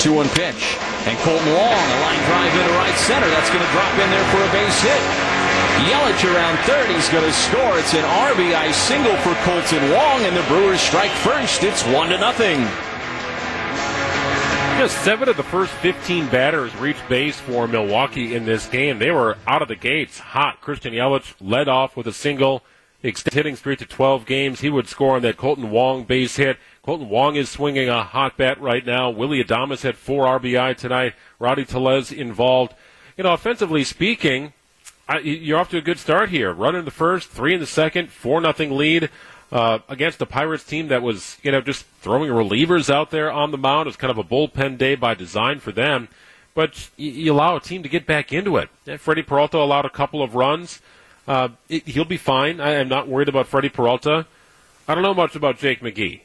2 1 pitch. And Kolten Wong, a line drive into right center. That's going to drop in there for a base hit. Yelich around third. He's going to score. It's an RBI single for Kolten Wong, and the Brewers strike first. It's one to nothing. Just seven of the first 15 batters reached base for Milwaukee in this game. They were out of the gates hot. Christian Yelich led off with a single, hitting streak to 12 games. He would score on that Kolten Wong base hit. Kolten Wong is swinging a hot bat right now. Willy Adames had four RBI tonight. Rowdy Tellez involved. You know, offensively speaking, I, you're off to a good start here. Run in the first, three in the second, four nothing lead uh, against the Pirates team that was, you know, just throwing relievers out there on the mound. It was kind of a bullpen day by design for them. But you, allow a team to get back into it. Freddie Peralta allowed a couple of runs. Uh, it, he'll be fine. I am not worried about Freddie Peralta. I don't know much about Jake McGee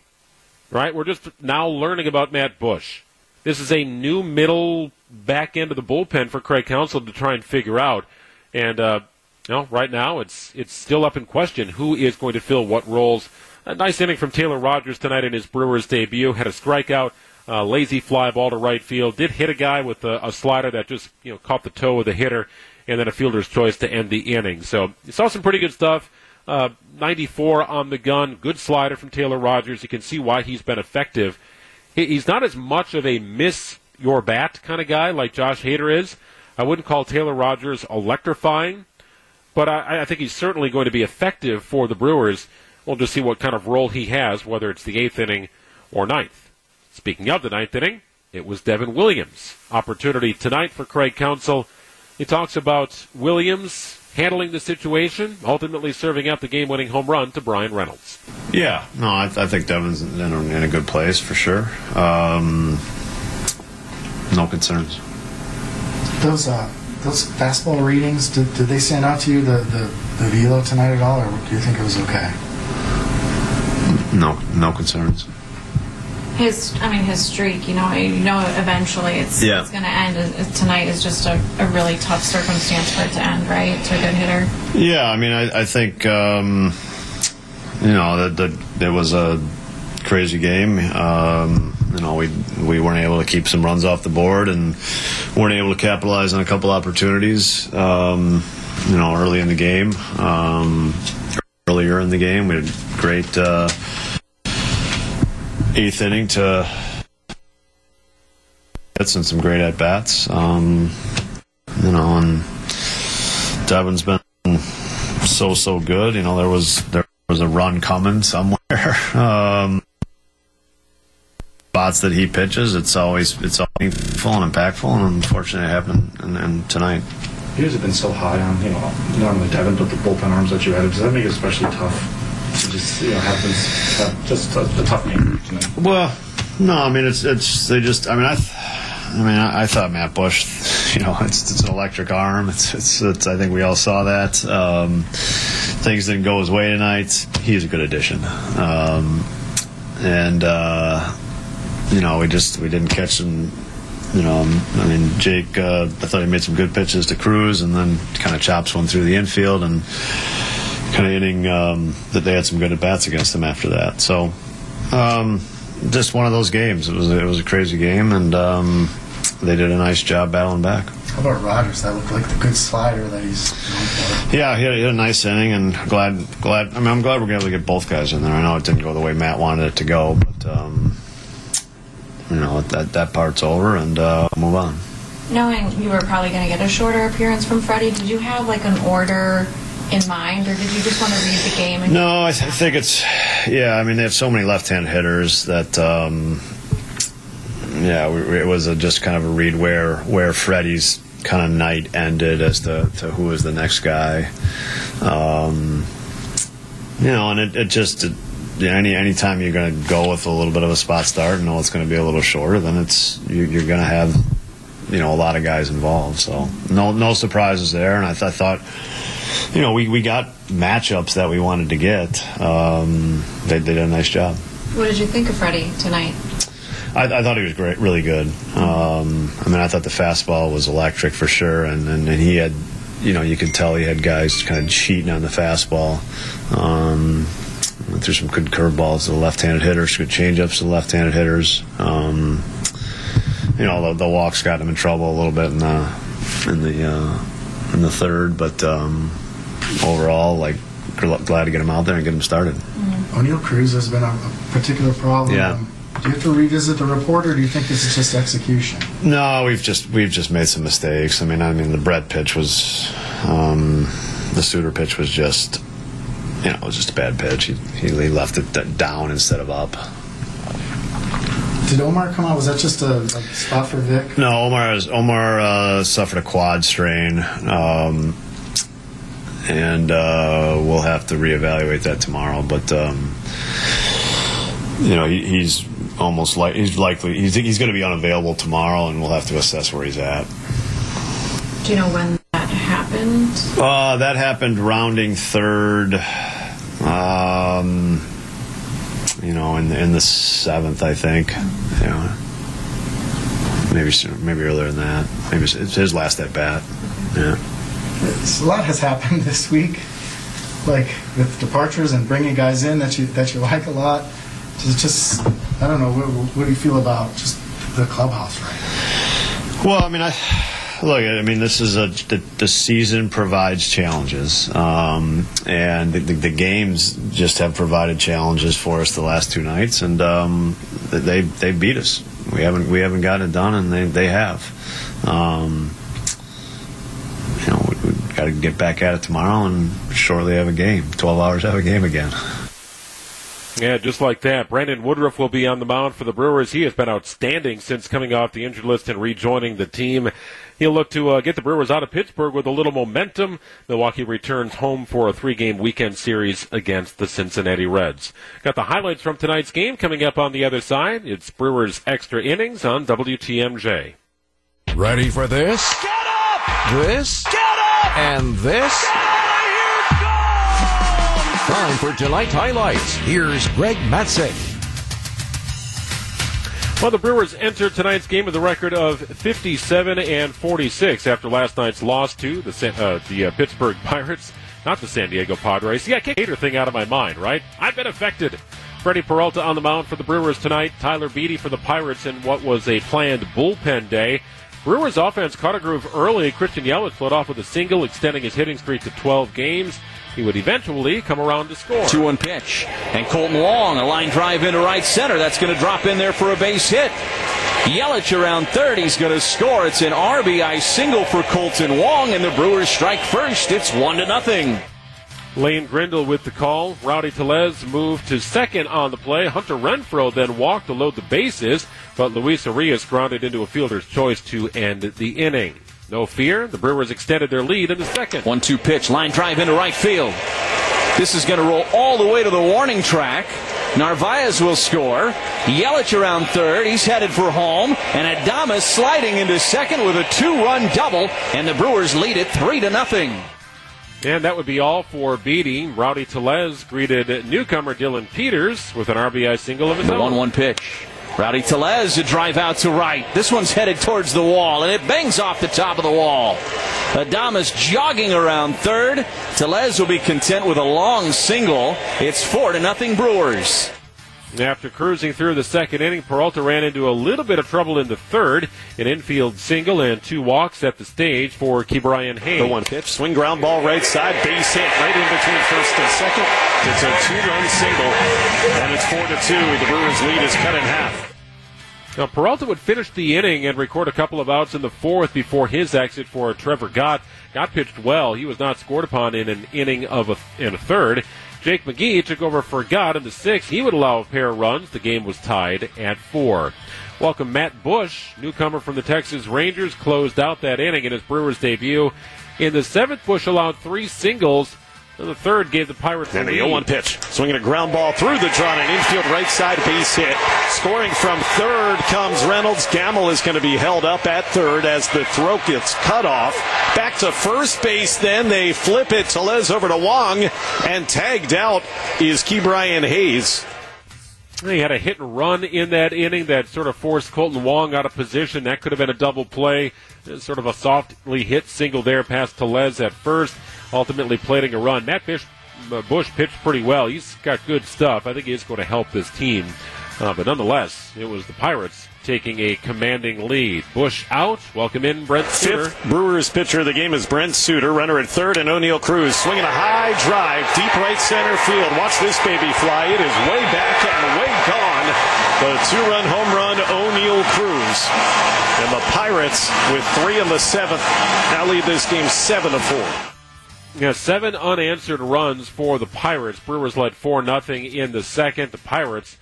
right? We're just now learning about Matt Bush. This is a new middle back end of the bullpen for Craig Counsell to try and figure out. And uh, you know, right now it's it's still up in question who is going to fill what roles. A nice inning from Taylor Rogers tonight in his Brewers debut. Had a strikeout, uh, lazy fly ball to right field. Did hit a guy with a, a slider that just you know caught the toe of the hitter, and then a fielder's choice to end the inning. So you saw some pretty good stuff. Uh, 94 on the gun, good slider from Taylor Rogers. You can see why he's been effective. he's not as much of a miss your bat kind of guy like Josh Hader is. I wouldn't call Taylor Rogers electrifying, but I, I think he's certainly going to be effective for the Brewers. We'll just see what kind of role he has, whether it's the eighth inning or ninth. Speaking of the ninth inning, it was Devin Williams' opportunity tonight for Craig Counsell. He talks about Williams handling the situation, ultimately serving up the game-winning home run to Bryan Reynolds. Yeah, no, I, I think Devin's in a, in a, good place for sure. Um, no concerns. Those uh, those fastball readings, did, did they stand out to you the, the the velo tonight at all, or do you think it was okay? No, no concerns his I mean his streak. You know, you know, eventually it's yeah. it's going to end. Tonight is just a, a, really tough circumstance for it to end, right? To a good hitter. Yeah, I mean, I, I think um, you know that, that it was a crazy game. Um, you know, we we weren't able to keep some runs off the board and weren't able to capitalize on a couple opportunities. Um, you know, early in the game. Um, earlier in the game, we had great. Uh, eighth inning to hits and some great at bats. Um, you know, and Devin's been so so good. You know, there was there was a run coming somewhere. [laughs] um, spots that he pitches, it's always it's always meaningful and impactful, and unfortunately, it happened and, and tonight. You guys have been so high on you know not only Devin but the bullpen arms that you had. Does that make it especially tough? Just you know have have just a, tough tonight. Well, no, I mean it's it's they just I mean I. I mean, I, I thought Matt Bush, [laughs] you know, it's, it's an electric arm. It's, it's, it's, I think we all saw that. Um, things didn't go his way tonight. He's a good addition. Um, and, uh, you know, we just, we didn't catch him. You know, I mean, Jake, uh, I thought he made some good pitches to Cruz and then kind of chops one through the infield and kind of inning um, that they had some good at bats against them after that. So, um, just one of those games. It was it was a crazy game, and um, they did a nice job battling back. How about Rogers? That looked like the good slider that he's. Yeah, he had, he had, a nice inning, and glad glad. I mean, I'm glad we're able to get both guys in there. I know it didn't go the way Matt wanted it to go, but um, you know that that part's over, and uh, move on. Knowing you were probably going to get a shorter appearance from Freddie, did you have like an order? In mind, or did you just want to read the game? no, I, th- think it's yeah. I mean, they have so many left-hand hitters that um, yeah, we, it was a, just kind of a read where where Freddie's kind of night ended as to, to who was the next guy. Um, you know, and it, it just. It, yeah, any anytime you're going to go with a little bit of a spot start and know it's going to be a little shorter, then it's you, you're going to have you know a lot of guys involved. So no no surprises there, and I, th- I thought you know, we, we got matchups that we wanted to get. Um, they, they, did a nice job. What did you think of Freddie tonight? I, I thought he was great, really good. Um, I mean, I thought the fastball was electric for sure, and, and, and, he had, you know, you could tell he had guys kind of cheating on the fastball. Um, threw some good curveballs to the left-handed hitters, good changeups to the left-handed hitters. Um, you know, the, the, walks got him in trouble a little bit in the in the uh, in the third, but um, overall, like glad to get him out there and get him started. Mm-hmm. Oneil Cruz has been a, a particular problem. Yeah. Do you have to revisit the report, or do you think this is just execution? No, we've just we've just made some mistakes. I mean, I mean the Brett pitch was, um, the Suter pitch was just, you know, it was just a bad pitch. He, he left it down instead of up. Did Omar come out? Was that just a, a spot for Vic? No, Omar is, Omar uh, suffered a quad strain, um, and uh, we'll have to reevaluate that tomorrow. But um, you know, he, he's almost like he's likely he's, he's going to be unavailable tomorrow, and we'll have to assess where he's at. Do you know when that happened? Uh, that happened rounding third. Um, you know, in the, in the seventh, I think. Yeah, maybe maybe earlier than that. Maybe it's his last at bat. Yeah. a lot has happened [laughs] this week, like with departures and bringing guys in that you that you like a lot. Just, just I don't know. What, what do you feel about just the clubhouse right now? Well, I mean, I look, I mean, this is a the, the season provides challenges, um, and the, the, the, games just have provided challenges for us the last two nights, and um, they they beat us. We haven't we haven't gotten it done, and they they have. Um, you know, we, we got to get back at it tomorrow, and shortly have a game. Twelve hours have a game again. Yeah, just like that. Brandon Woodruff will be on the mound for the Brewers. He has been outstanding since coming off the injured list and rejoining the team. He'll look to uh, get the Brewers out of Pittsburgh with a little momentum. Milwaukee returns home for a three-game weekend series against the Cincinnati Reds. Got the highlights from tonight's game coming up on the other side. It's Brewers extra innings on WTMJ. Ready for this? Get up! This? Get up! And this? Get Time for tonight's highlights. Here's Greg Matzek. Well, the Brewers entered tonight's game with a record of 57 and 46 after last night's loss to the uh, the uh, Pittsburgh [laughs] Pirates, not the San Diego Padres. Yeah, kick Hader thing out of my mind, right? I've been affected. Freddie Peralta on the mound for the Brewers tonight. Tyler Beede for the Pirates in what was a planned bullpen day. Brewers offense caught a groove early. Christian Yelich led off with a single, extending his hitting streak to 12 games. He would eventually come around to score. 2 1 pitch. And Kolten Wong, a line drive into right center. That's going to drop in there for a base hit. Yelich around third. He's going to score. It's an RBI single for Kolten Wong, and the Brewers strike first. It's 1 to nothing. Lane Grindle with the call. Rowdy Tellez moved to second on the play. Hunter Renfroe then walked to load the bases, but Luis Urias grounded into a fielder's choice to end the inning. No fear, the Brewers extended their lead in the second. 1 2 pitch, line drive into right field. This is going to roll all the way to the warning track. Narvaez will score. Yelich around third. He's headed for home. And Adames sliding into second with a two-run double. And the Brewers lead it three to nothing. And that would be all for Beede. Rowdy Tellez greeted newcomer Dillon Peters with an RBI single of his the own. 1 1 pitch. Rowdy Tellez a drive out to right. This one's headed towards the wall, and it bangs off the top of the wall. Adames jogging around third. Tellez will be content with a long single. It's four to nothing Brewers. After cruising through the second inning, Peralta ran into a little bit of trouble in the third. An infield single and two walks at the stage for Ke'Bryan Hayes. The one pitch, swing ground ball right side, base hit right in between first and second. It's a two-run single, and it's four to two. The Brewers' lead is cut in half. Now, Peralta would finish the inning and record a couple of outs in the fourth before his exit for Trevor Gott. Gott pitched well. He was not scored upon in an inning of a, in a third. Jake McGee took over for Gott in the sixth. He would allow a pair of runs. The game was tied at four. Welcome Matt Bush, newcomer from the Texas Rangers, closed out that inning in his Brewers debut. In the seventh, Bush allowed three singles. The third gave the Pirates and the the 0-1 pitch, swinging a ground ball through the drawn and infield right side base hit. Scoring from third comes Reynolds. Gamel is going to be held up at third as the throw gets cut off. Back to first base. Then they flip it. Tellez over to Wong, and tagged out is Ke'Bryan Hayes. He had a hit and run in that inning that sort of forced Kolten Wong out of position. That could have been a double play. Sort of a softly hit single there past Tellez at first, ultimately plating a run. Matt Bush, uh, Bush pitched pretty well. He's got good stuff. I think he's going to help this team. Uh, but nonetheless, it was the Pirates taking a commanding lead. Bush out. Welcome in Brent Suter. Fifth Brewers pitcher of the game is Brent Suter. Runner at third, and Oneil Cruz swinging a high drive, deep right center field. Watch this baby fly. It is way back and way gone. The two-run home run, Oneil Cruz. And the Pirates, with three in the seventh, now lead this game seven to four. Yeah, seven unanswered runs for the Pirates. Brewers led four nothing in the second. The Pirates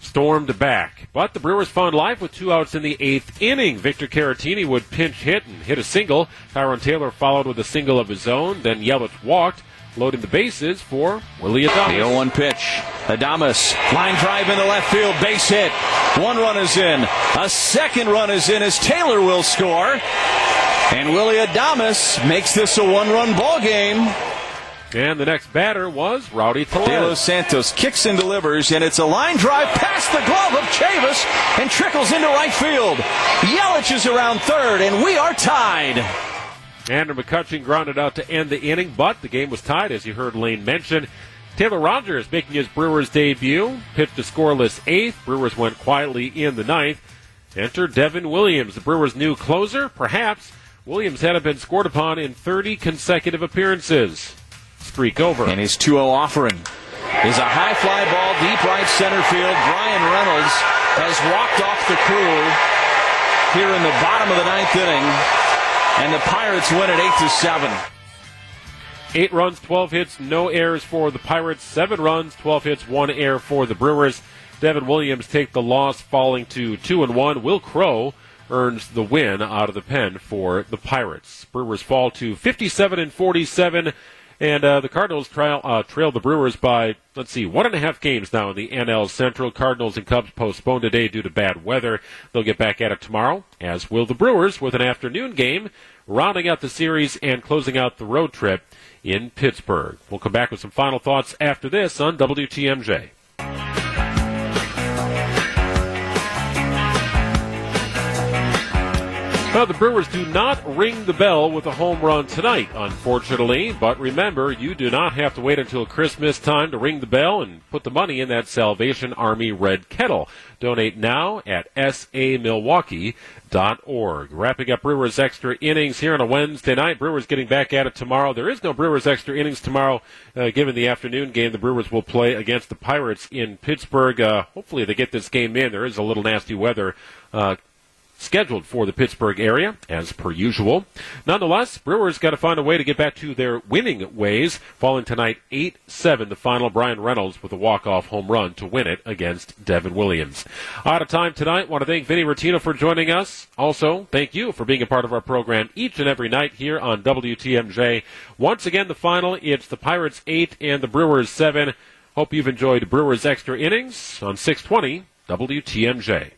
stormed back. But the Brewers found life with two outs in the eighth inning. Victor Caratini would pinch hit and hit a single. Tyrone Taylor followed with a single of his own. Then Yelich walked, loading the bases for Willy Adames. The 0 1 pitch. Adames, line drive in the left field, base hit. One run is in. A second run is in as Taylor will score. And Willy Adames makes this a one run ball game. And the next batter was Rowdy Tellez. De Los Santos kicks and delivers, and it's a line drive past the glove of Chavis and trickles into right field. Yelich is around third, and we are tied. Andrew McCutchen grounded out to end the inning, but the game was tied, as you heard Lane mention. Taylor Rogers making his Brewers debut, pitched a scoreless eighth. Brewers went quietly in the ninth. Enter Devin Williams, the Brewers' new closer. Perhaps Williams hadn't been scored upon in 30 consecutive appearances streak over. And his 2 0 offering is a high fly ball deep right center field. Bryan Reynolds has walked off the crew here in the bottom of the ninth inning. And the Pirates win it 8 to 7. Eight runs, 12 hits, no errors for the Pirates. Seven runs, 12 hits, one error for the Brewers. Devin Williams take the loss, falling to 2 and 1. Wil Crowe earns the win out of the pen for the Pirates. Brewers fall to 57 and 47. And uh, the Cardinals trail, uh, trail the Brewers by, let's see, one and a half games now in the NL Central. Cardinals and Cubs postponed today due to bad weather. They'll get back at it tomorrow, as will the Brewers, with an afternoon game, rounding out the series and closing out the road trip in Pittsburgh. We'll come back with some final thoughts after this on WTMJ. Well, the Brewers do not ring the bell with a home run tonight, unfortunately. But remember, you do not have to wait until Christmas time to ring the bell and put the money in that Salvation Army Red Kettle. Donate now at samilwaukee.org. Wrapping up Brewers Extra Innings here on a Wednesday night. Brewers getting back at it tomorrow. There is no Brewers Extra Innings tomorrow, uh, given the afternoon game. The Brewers will play against the Pirates in Pittsburgh. Uh, hopefully they get this game in. There is a little nasty weather. Uh, scheduled for the Pittsburgh area, as per usual. Nonetheless, Brewers got to find a way to get back to their winning ways, falling tonight 8 7 the final. Bryan Reynolds with a walk off home run to win it against Devin Williams. Out of time tonight. Want to thank Vinny Rottino for joining us. Also, thank you for being a part of our program each and every night here on WTMJ. Once again, the final, it's the Pirates 8 and the Brewers 7. Hope you've enjoyed Brewers extra innings on 620 WTMJ.